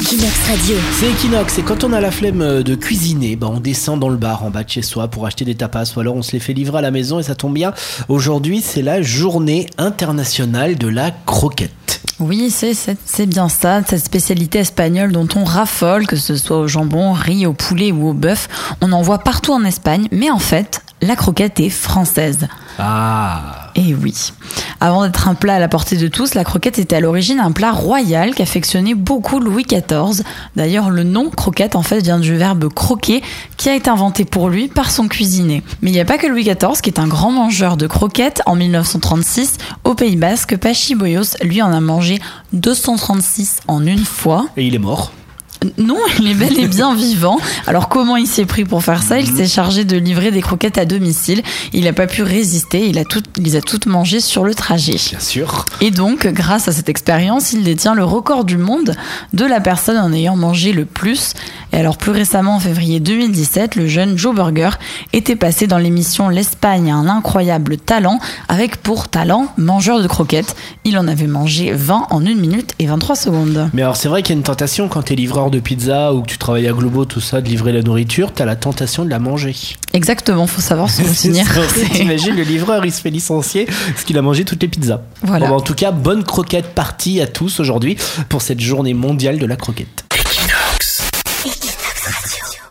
Equinox Radio. C'est Equinox et quand on a la flemme de cuisiner, bah on descend dans le bar en bas de chez soi pour acheter des tapas ou alors on se les fait livrer à la maison et ça tombe bien. Aujourd'hui c'est la journée internationale de la croquette. Oui, c'est c'est- c'est bien ça, cette spécialité espagnole dont on raffole, que ce soit au jambon, riz, au poulet ou au bœuf. On en voit partout en Espagne, mais en fait, la croquette est française. Ah Et oui. Avant d'être un plat à la portée de tous, la croquette était à l'origine un plat royal qu'affectionnait beaucoup Louis XIV. D'ailleurs, le nom croquette en fait vient du verbe croquer qui a été inventé pour lui par son cuisinier. Mais il n'y a pas que Louis XIV qui est un grand mangeur de croquettes. En 1936, au Pays Basque, Pachi Boyos, lui en a mangé 236 en une fois. Et il est mort. Non, il est bel et bien vivant. Alors comment il s'est pris pour faire ça? Il s'est chargé de livrer des croquettes à domicile. Il n'a pas pu résister. Il a tout, il les a toutes mangées sur le trajet. Bien sûr. Et donc, grâce à cette expérience, il détient le record du monde de la personne en ayant mangé le plus. Et alors, plus récemment, en février 2017, le jeune Joe Burger était passé dans l'émission L'Espagne a un incroyable talent, avec pour talent mangeur de croquettes. Il en avait mangé 20 en 1 minute et 23 secondes. Mais alors c'est vrai qu'il y a une tentation quand t'es livreur de pizza ou que tu travailles à Globo, tout ça, de livrer la nourriture, t'as la tentation de la manger. Exactement, faut savoir se souvenir. C'est- T'imagines le livreur, il se fait licencier parce qu'il a mangé toutes les pizzas. Voilà. Bon, en tout cas, bonne croquette partie à tous aujourd'hui pour cette journée mondiale de la croquette. 一気になくす感。